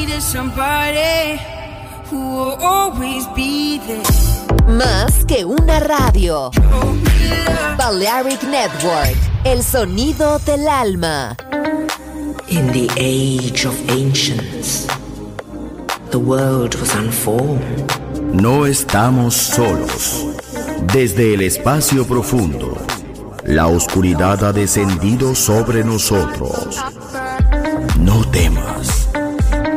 needed somebody who will always be there. Más que una radio. Love. Balearic Network, el sonido del alma. In the age of ancients, the world was unformed. No estamos solos. Desde el espacio profundo, la oscuridad ha descendido sobre nosotros. No temas.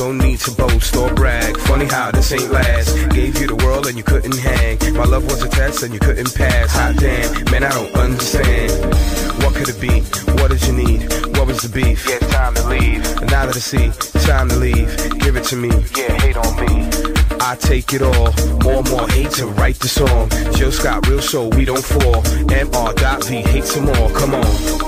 no need to boast or brag. Funny how this ain't last. Gave you the world and you couldn't hang. My love was a test and you couldn't pass. Hot damn, man, I don't understand. What could it be? What did you need? What was the beef? Yeah, time to leave. Now that I see, time to leave. Give it to me. Yeah, hate on me. I take it all. More and more hate to write the song. Jill Scott, real so we don't fall. Mr. V, hate some more. Come on.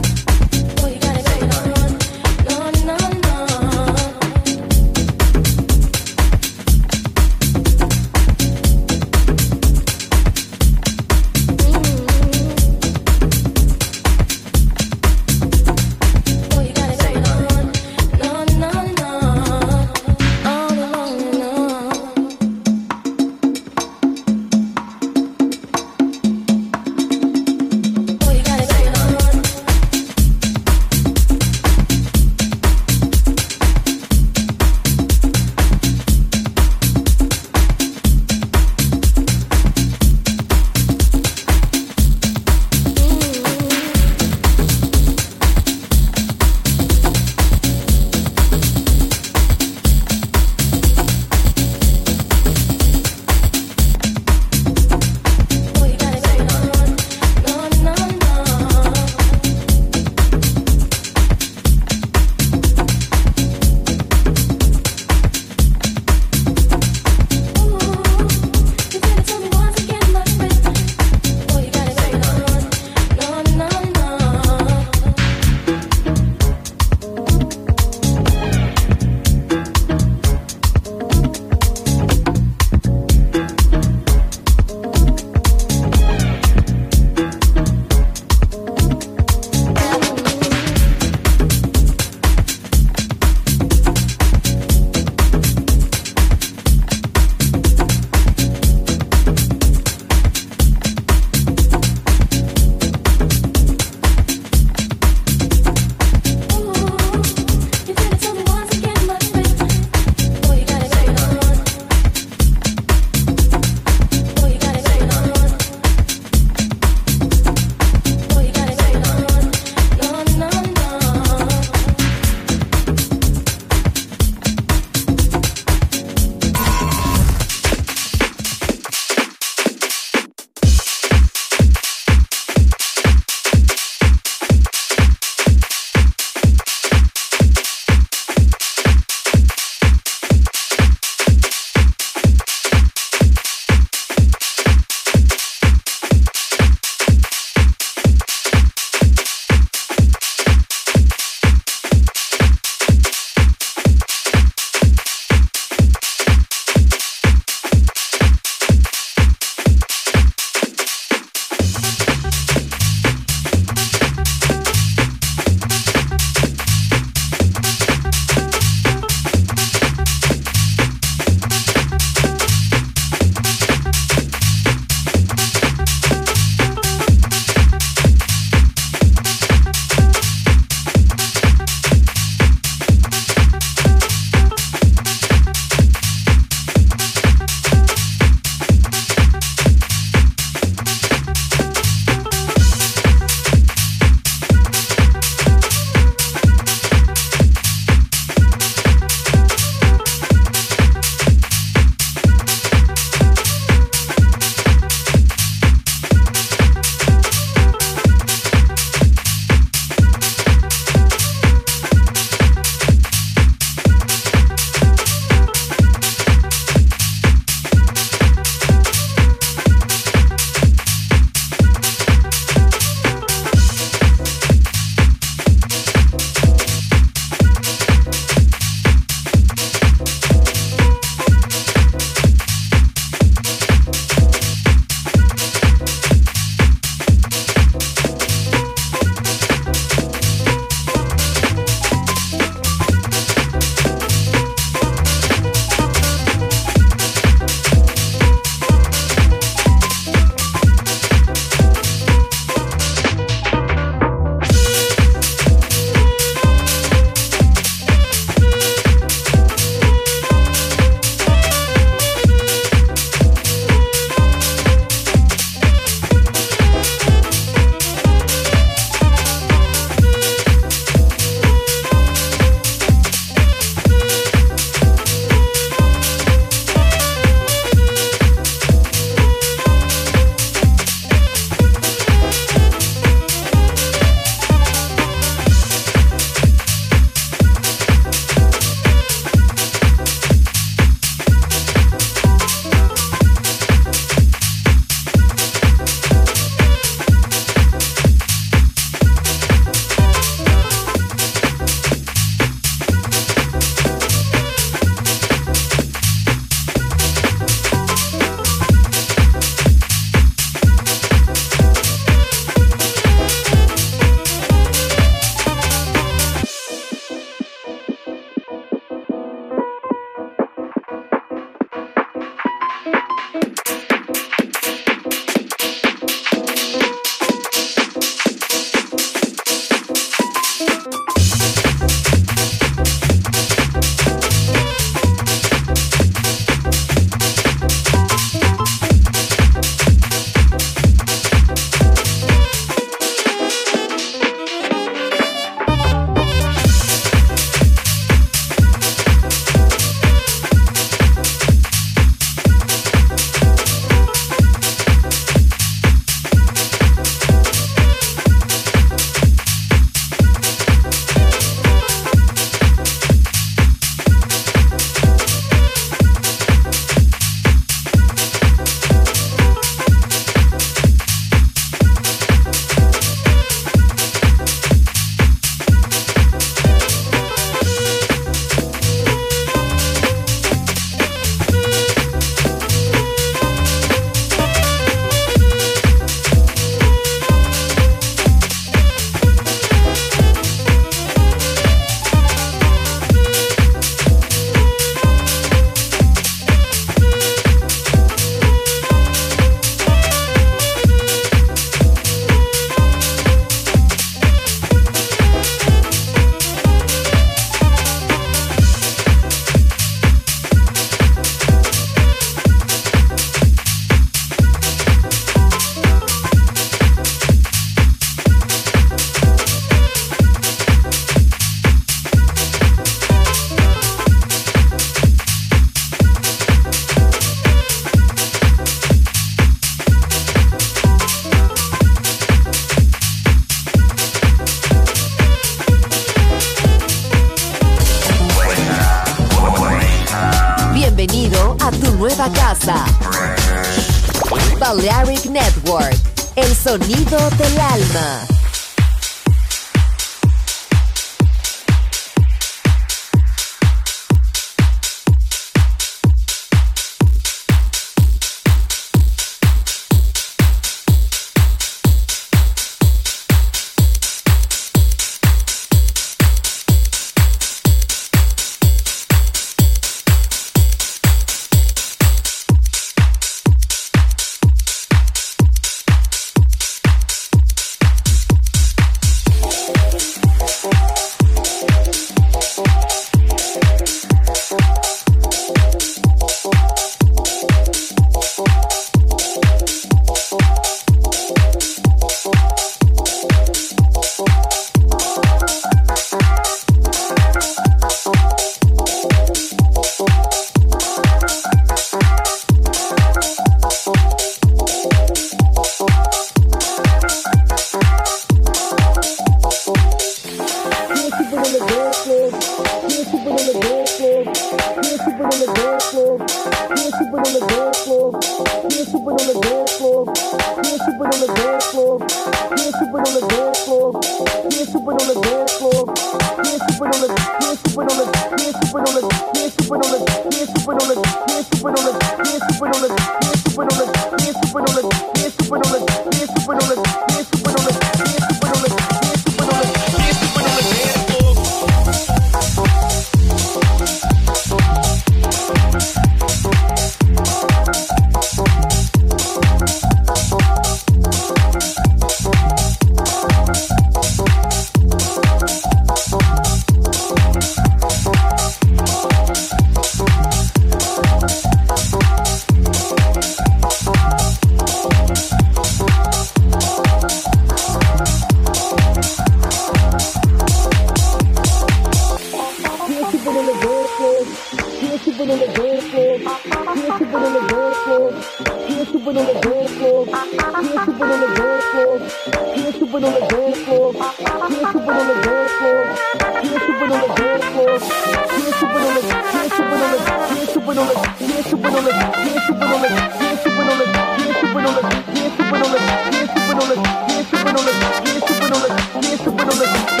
Get stupid on the dance floor. Get on the dance floor. Get on the dance floor. Get on the get stupid on the get stupid on the get stupid on the get stupid on the get stupid on the get stupid on the get stupid on the get stupid on the get stupid on the get stupid on the get stupid on the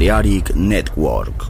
Balearic Network.